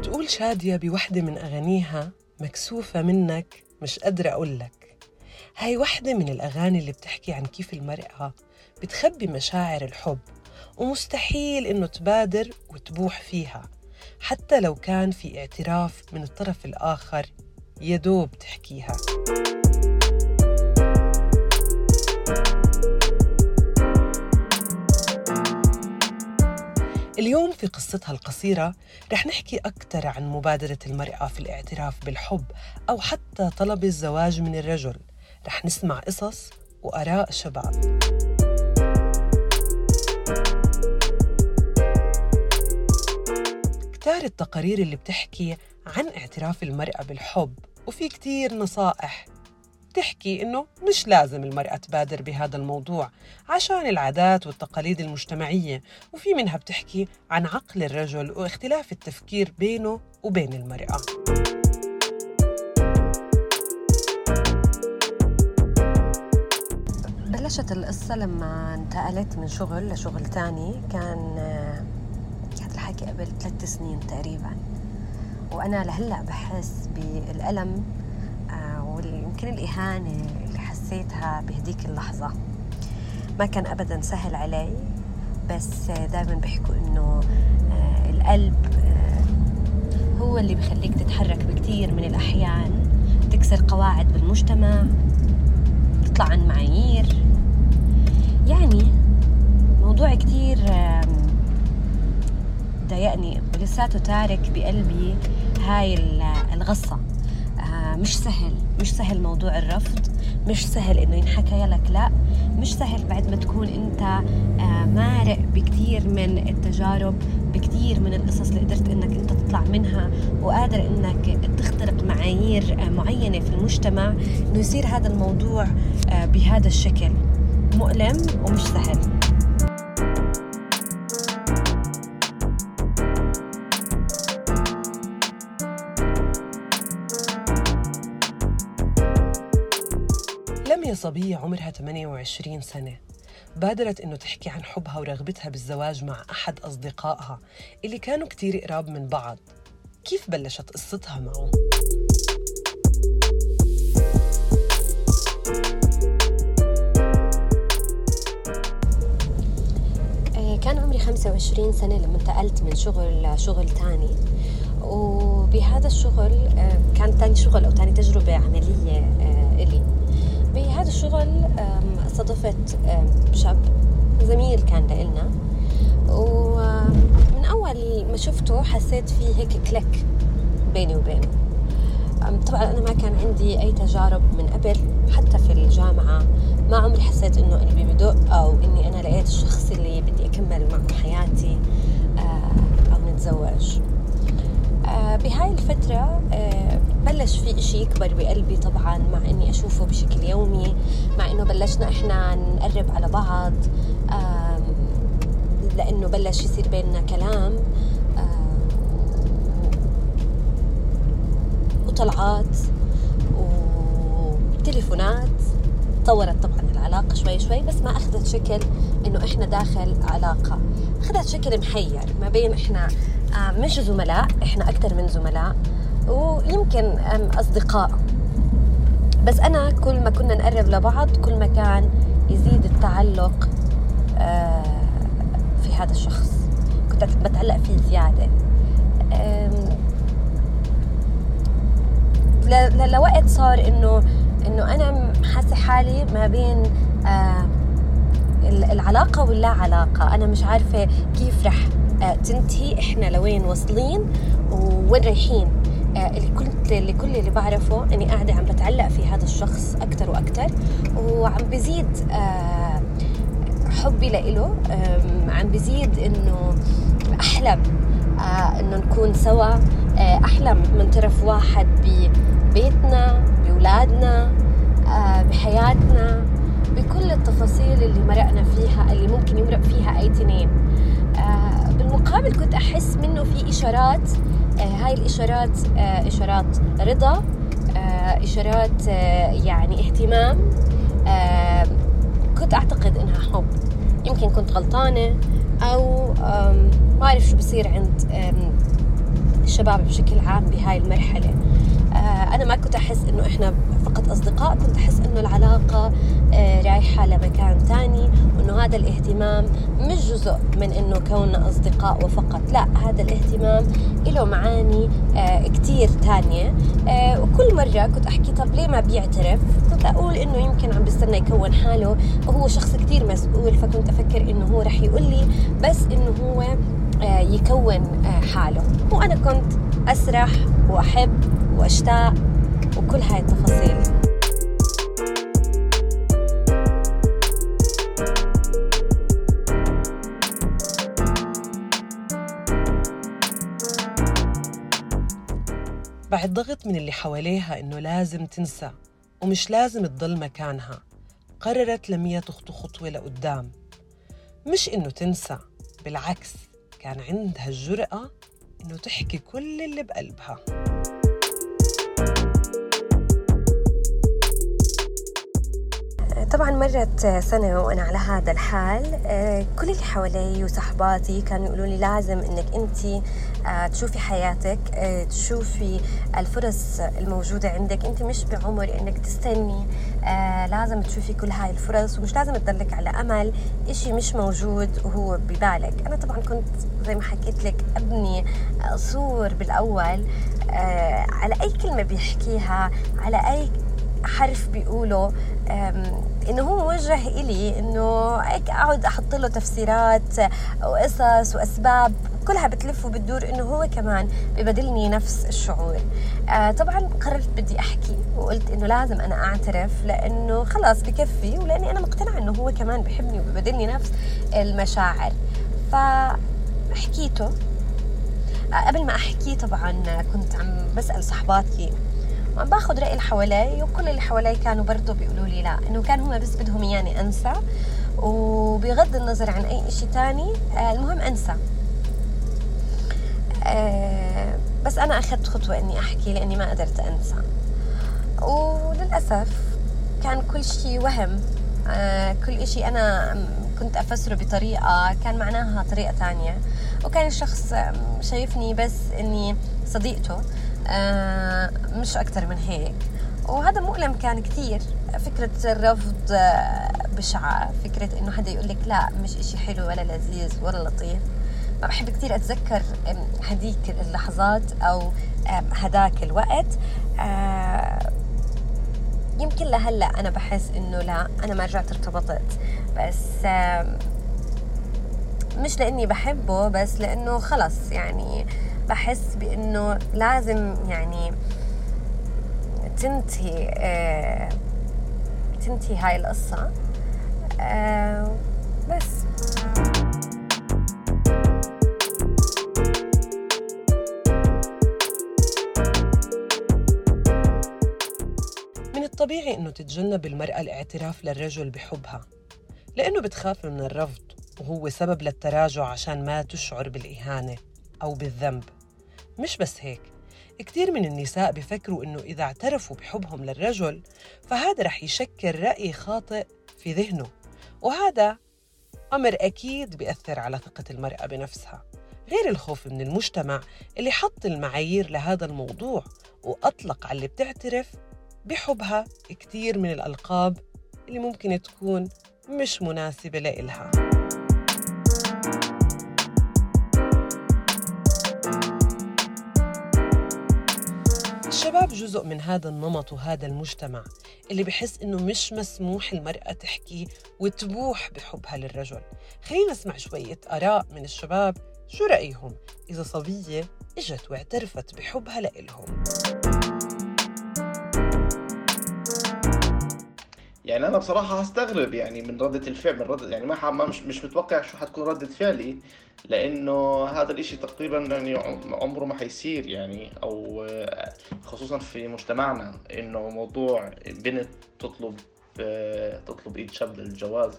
بتقول شادية بوحدة من أغانيها مكسوفة منك مش قادرة أقول لك. هاي وحدة من الأغاني اللي بتحكي عن كيف المرأة بتخبي مشاعر الحب ومستحيل إنه تبادر وتبوح فيها. حتى لو كان في اعتراف من الطرف الآخر يدوب تحكيها اليوم في قصتها القصيرة رح نحكي أكثر عن مبادرة المرأة في الاعتراف بالحب أو حتى طلب الزواج من الرجل. رح نسمع قصص وآراء شباب كتار التقارير اللي بتحكي عن اعتراف المرأة بالحب وفي كتير نصائح. بتحكي إنه مش لازم المرأة تبادر بهذا الموضوع عشان العادات والتقاليد المجتمعية وفي منها بتحكي عن عقل الرجل واختلاف التفكير بينه وبين المرأة. بلشت القصة لما انتقلت من شغل لشغل تاني. كان كان الحكي قبل ثلاث سنين تقريبا. وأنا لهلأ بحس بالألم ويمكن الإهانة اللي حسيتها بهديك اللحظة ما كان أبدا سهل علي بس دائما بيحكوا إنه القلب هو اللي بخليك تتحرك بكثير من الأحيان تكسر قواعد بالمجتمع تطلع عن معايير. يعني موضوع كثير ضايقني ولساته تارك بقلبي هاي الغصة. مش سهل مش سهل موضوع الرفض مش سهل إنه ينحكى لك لا. مش سهل بعد ما تكون أنت مارق بكثير من التجارب بكثير من القصص اللي قدرت إنك أنت تطلع منها وقادر إنك تخترق معايير معينة في المجتمع إنه يصير هذا الموضوع بهذا الشكل. مؤلم ومش سهل. لميا صبية عمرها 28 سنة. بادرت إنه تحكي عن حبها ورغبتها بالزواج مع أحد أصدقائها اللي كانوا كتير قراب من بعض. كيف بلشت قصتها معه؟ كان عمري 25 سنة لما انتقلت من شغل لشغل تاني. وبهذا الشغل كان تاني شغل أو تاني تجربة عملية إلي. بهذا الشغل صدفت شاب زميل كان لإلنا. ومن أول ما شفته حسيت فيه هيك كليك بيني وبينه. طبعا أنا ما كان عندي أي تجارب من قبل حتى في الجامعة ما عمري حسيت إنه قلبي بدق أو إني أنا لقيت الشخص اللي بدي أكمل معه حياتي أو نتزوج. بهاي الفترة بلش في إشي يكبر بقلبي طبعا مع أشوفه بشكل يومي مع إنه بلشنا إحنا نقرب على بعض لأنه بلش يصير بيننا كلام وطلعات وتليفونات. تطورت طبعا العلاقة شوي شوي بس ما أخذت شكل إنه إحنا داخل علاقة. أخذت شكل محير ما بين إحنا مش زملاء إحنا أكثر من زملاء ويمكن أصدقاء. بس أنا كل ما كنا نقرب لبعض كل ما كان يزيد التعلق في هذا الشخص. كنت بتعلق فيه زيادة. لوقت صار إنه إنه أنا حاسة حالي ما بين العلاقة واللا علاقة أنا مش عارفة كيف رح تنتهي إحنا لوين واصلين وين رايحين. لكل لكل اللي بعرفه إني قاعدة عم بتعلق في هذا الشخص أكثر وأكثر وعم بزيد حبي لإله. عم بزيد إنه أحلم إنه نكون سوا. أحلم من طرف واحد ببيتنا بأولادنا بحياتنا بكل التفاصيل اللي مرقنا فيها اللي ممكن يمرق فيها أي تنين بالمقابل كنت أحس منه في إشارات آه هاي الإشارات آه إشارات رضا آه إشارات يعني اهتمام كنت أعتقد إنها حب. يمكن كنت غلطانة أو ما أعرف شو بصير عند الشباب بشكل عام بهاي المرحلة. آه، كنت أحس إنه إحنا فقط أصدقاء كنت أحس إنه العلاقة آه، رايحة لمكان تاني وإنه هذا الاهتمام مش جزء من إنه كوننا أصدقاء وفقط لا هذا الاهتمام له معاني آه، كتير تانية وكل مرة كنت أحكي طب ليه ما بيعترف؟ كنت أقول إنه يمكن عم بيستنى يكون حاله وهو شخص كتير مسؤول فكنت أفكر إنه هو رح يقول لي بس إنه هو يكون حاله وأنا كنت أسرح وأحب وأشتاق وكل هاي التفاصيل. بعد ضغط من اللي حواليها إنه لازم تنسى ومش لازم تضل مكانها قررت لميا تخطو خطوة لقدام. مش إنه تنسى بالعكس كان عندها الجرأة إنه تحكي كل اللي بقلبها. طبعا مرت سنة وأنا على هذا الحال. آه، كل اللي حوالي وصحباتي كانوا يقولوا لي لازم إنك أنت آه، تشوفي حياتك آه، تشوفي الفرص الموجودة عندك. أنت مش بعمر إنك تستني لازم تشوفي كل هاي الفرص ومش لازم تضلك على أمل. إشي مش موجود وهو ببالك. أنا طبعا كنت زي ما حكيت لك أبني صور بالأول على أي كلمة بيحكيها على أي حرف بيقوله إنه هو موجه إلي إنه هيك أقعد أحط له تفسيرات وقصص وأسباب كلها بتلف وبتدور إنه هو كمان ببدلني نفس الشعور. آه طبعا قررت بدي أحكي وقلت إنه لازم أنا أعترف لإنه خلاص بكفي ولإني أنا مقتنعة إنه هو كمان بحبني وببدلني نفس المشاعر. فحكيته. آه قبل ما أحكي طبعا كنت عم بسأل صحباتي باخذ رأي اللي حوالي وكل اللي حوالي كانوا برضه بيقولوا لي لا إنه كان هم بس بدهم إياني أنسى. وبغض النظر عن أي شيء تاني آه، المهم أنسى. آه، بس أنا أخذت خطوة إني أحكي لأني ما قدرت أنسى. وللأسف كان كل شيء وهم. آه، كل شيء أنا كنت أفسره بطريقة كان معناها طريقة تانية. وكان الشخص شايفني بس إني صديقته. مش أكتر من هيك. وهذا مؤلم كان كثير فكرة الرفض آه، بشعة. فكرة إنه حدا يقول لك لا مش إشي حلو ولا لذيذ ولا لطيف. ما بحب كثير أتذكر هديك اللحظات أو هداك الوقت. آه، يمكن لهلأ أنا بحس إنه لا أنا ما رجعت ارتبطت. بس مش لإني بحبه بس لإنه خلص يعني. بحس بإنه لازم يعني تنتهي آه تنتهي هاي القصة آه بس. من الطبيعي إنه تتجنب المرأة الاعتراف للرجل بحبها لأنه بتخاف من الرفض وهو سبب للتراجع عشان ما تشعر بالإهانة أو بالذنب. مش بس هيك كتير من النساء بفكروا إنه إذا اعترفوا بحبهم للرجل فهذا رح يشكل رأي خاطئ في ذهنه وهذا أمر أكيد بيأثر على ثقة المرأة بنفسها. غير الخوف من المجتمع اللي حط المعايير لهذا الموضوع وأطلق على اللي بتعترف بحبها كتير من الألقاب اللي ممكن تكون مش مناسبة لإلها. الشباب جزء من هذا النمط وهذا المجتمع اللي بحس إنه مش مسموح المرأة تحكي وتبوح بحبها للرجل. خلينا نسمع شوية آراء من الشباب شو رأيهم إذا صبية إجت واعترفت بحبها لإلهم؟ يعني أنا بصراحة هستغرب يعني من ردة الفعل من ردة يعني ما مش مش متوقع شو حتكون ردة فعلي لأنه هذا الإشي تقريبا يعني عمره ما حيصير يعني أو خصوصا في مجتمعنا إنه موضوع بنت تطلب تطلب إيد شاب للجواز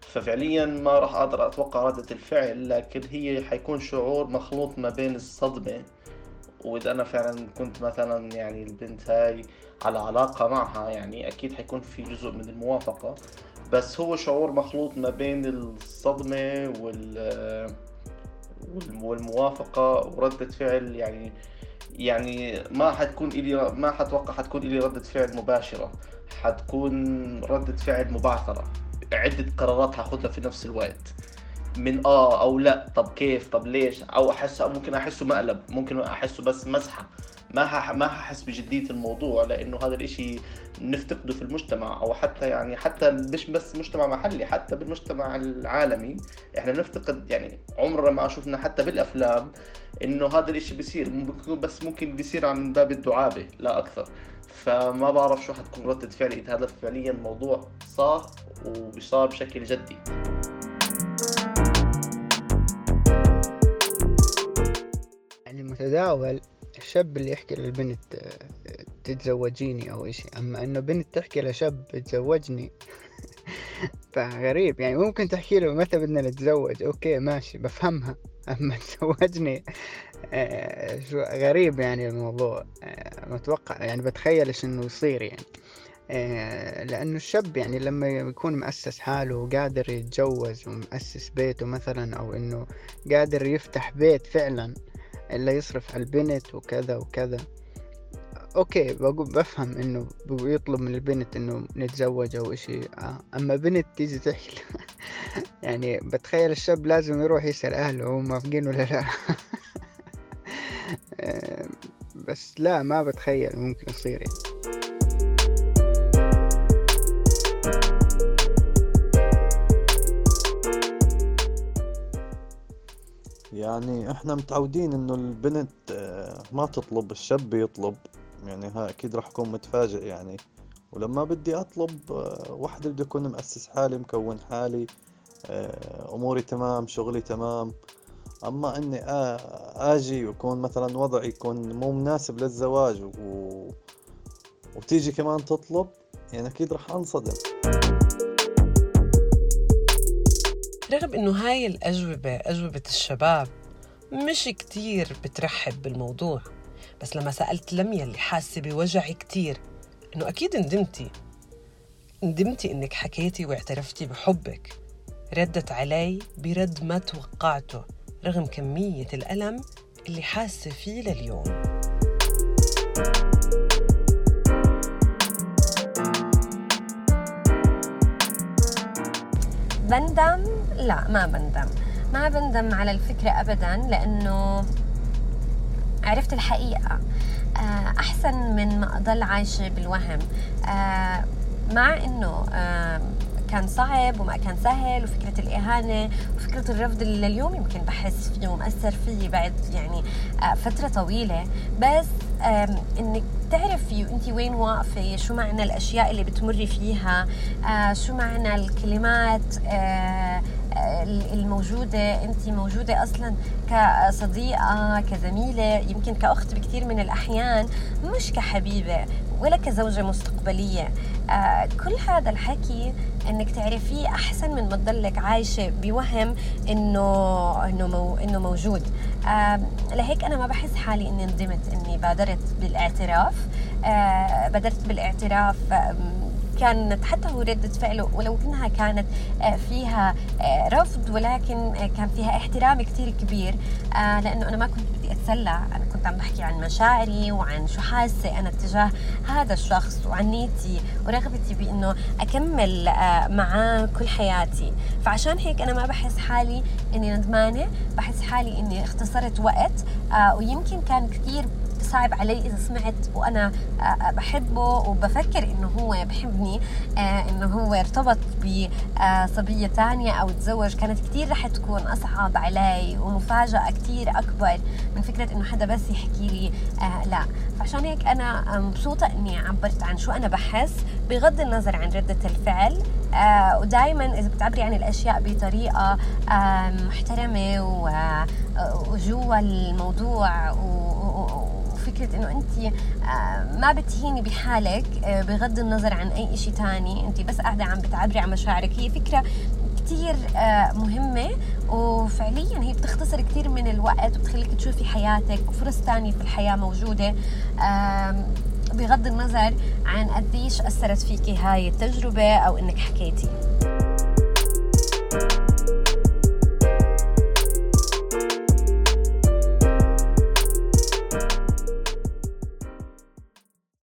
ففعليا ما راح أقدر أتوقع ردة الفعل لكن هي حيكون شعور مخلوط ما بين الصدمة وإذا أنا فعلا كنت مثلا يعني البنت هاي على علاقة معها يعني أكيد حيكون في جزء من الموافقة. بس هو شعور مخلوط ما بين الصدمة وال والموافقة وردة فعل يعني يعني ما حتكون إلي ما حتوقع حتكون إلي ردة فعل مباشرة. حتكون ردة فعل مبعثرة. عدة قرارات حاخذها في نفس الوقت. من آه أو لا طب كيف؟ طب ليش؟ أو أحس ممكن أحسه مقلب ممكن أحسه بس مزحه ما. ما ححس بجدية الموضوع لأنه هذا الإشي نفتقده في المجتمع أو حتى يعني حتى مش بس مجتمع محلي حتى بالمجتمع العالمي. إحنا نفتقد يعني عمرنا ما شفنا حتى بالأفلام إنه هذا الإشي بيصير بس ممكن بيصير عن باب الدعابة لا أكثر. فما بعرف شو حتكون ردة فعلي إذا هذا فعليا موضوع صار وبصار بشكل جدي. متداول الشاب اللي يحكي للبنت آه، تتزوجيني أو إشي. أما إنه بنت تحكي لشاب تزوجني فغريب. يعني ممكن تحكي له متى بدنا نتزوج. أوكي ماشي بفهمها. أما تزوجني آه، شو غريب يعني الموضوع. آه، متوقع يعني بتخيل إيش إنه يصير يعني. لأنه الشاب يعني لما يكون مؤسس حاله وقادر يتجوز ومؤسس بيته مثلا أو إنه قادر يفتح بيت فعلا اللي يصرف على البنت وكذا وكذا أوكي بقول بفهم إنه بيطلب من البنت إنه نتزوج أو إشي آه. أما بنت تيجي تحكي يعني بتخيل الشاب لازم يروح يسأل أهله هم موافقين ولا لا آه، بس لا ما بتخيل ممكن يصير يعني. يعني إحنا متعودين إنه البنت آه، ما تطلب الشاب يطلب. يعني ها أكيد راح أكون متفاجئ يعني. ولما بدي أطلب آه، وحدة بدي أكون مؤسس حالي مكون حالي آه، أموري تمام شغلي تمام. أما إني آجي ويكون مثلا وضعي يكون مو مناسب للزواج و... وتيجي كمان تطلب يعني أكيد راح أنصدم. رغم إنه هاي الأجوبة أجوبة الشباب مش كتير بترحب بالموضوع بس لما سألت لميا اللي حاسة بوجع كتير إنه أكيد ندمتي. ندمتي إنك حكيتي واعترفتي بحبك. ردت علي برد ما توقعته رغم كمية الألم اللي حاسة فيه لليوم. بندم؟ لا ما بندم. ما بندم على الفكرة أبدا لأنه عرفت الحقيقة. آه، أحسن من ما أضل عايشة بالوهم. آه، مع إنه آه، كان صعب وما كان سهل وفكرة الإهانة وفكرة الرفض اللي لليوم يمكن بحس فيه ومأثر فيه بعد يعني فترة طويلة. بس إنك تعرفي انت وين واقفة شو معنى الأشياء اللي بتمري فيها شو معنى الكلمات الموجودة أنت موجودة أصلا كصديقة كزميلة يمكن كأخت بكثير من الأحيان مش كحبيبة ولا كزوجة مستقبلية. آه كل هذا الحكي إنك تعرفيه أحسن من ما تضلك عايشة بوهم إنه إنه مو إنه موجود. آه لهيك أنا ما بحس حالي إني ندمت إني بادرت بالإعتراف. آه بادرت بالإعتراف كانت حتى هو ردة فعله ولو إنها كانت آه، فيها آه، رفض ولكن آه، كان فيها احترام كثير كبير. لأنه أنا ما كنت بدي أتسلى. أنا كنت عم بحكي عن مشاعري وعن شو حاسة أنا تجاه هذا الشخص وعن نيتي ورغبتي بإنه أكمل معاه كل حياتي. فعشان هيك أنا ما بحس حالي إني ندمانة. بحس حالي إني اختصرت وقت ويمكن كان كثير صعب علي إذا سمعت وأنا آه، آه، بحبه وبفكر إنه هو بحبني آه، إنه هو ارتبط بصبية ثانية أو تزوج. كانت كثير رح تكون أصعب علي ومفاجأة كثير أكبر من فكرة إنه حدا بس يحكي لي لا. فعشان هيك أنا مبسوطة إني عبرت عن شو أنا بحس بغض النظر عن ردة الفعل. ودائما إذا بتعبري عن الأشياء بطريقة محترمة وجوا الموضوع فكره إنه أنت آه، ما بتهيني بحالك آه، بغض النظر عن أي شيء ثاني أنت بس قاعدة عم بتعبري عن مشاعرك. هي فكرة كثير آه، مهمة وفعليا هي بتختصر كثير من الوقت وبتخليك تشوفي حياتك وفرص ثانية في الحياة موجودة. بغض النظر عن قديش أثرت فيكي هاي التجربة أو إنك حكيتي.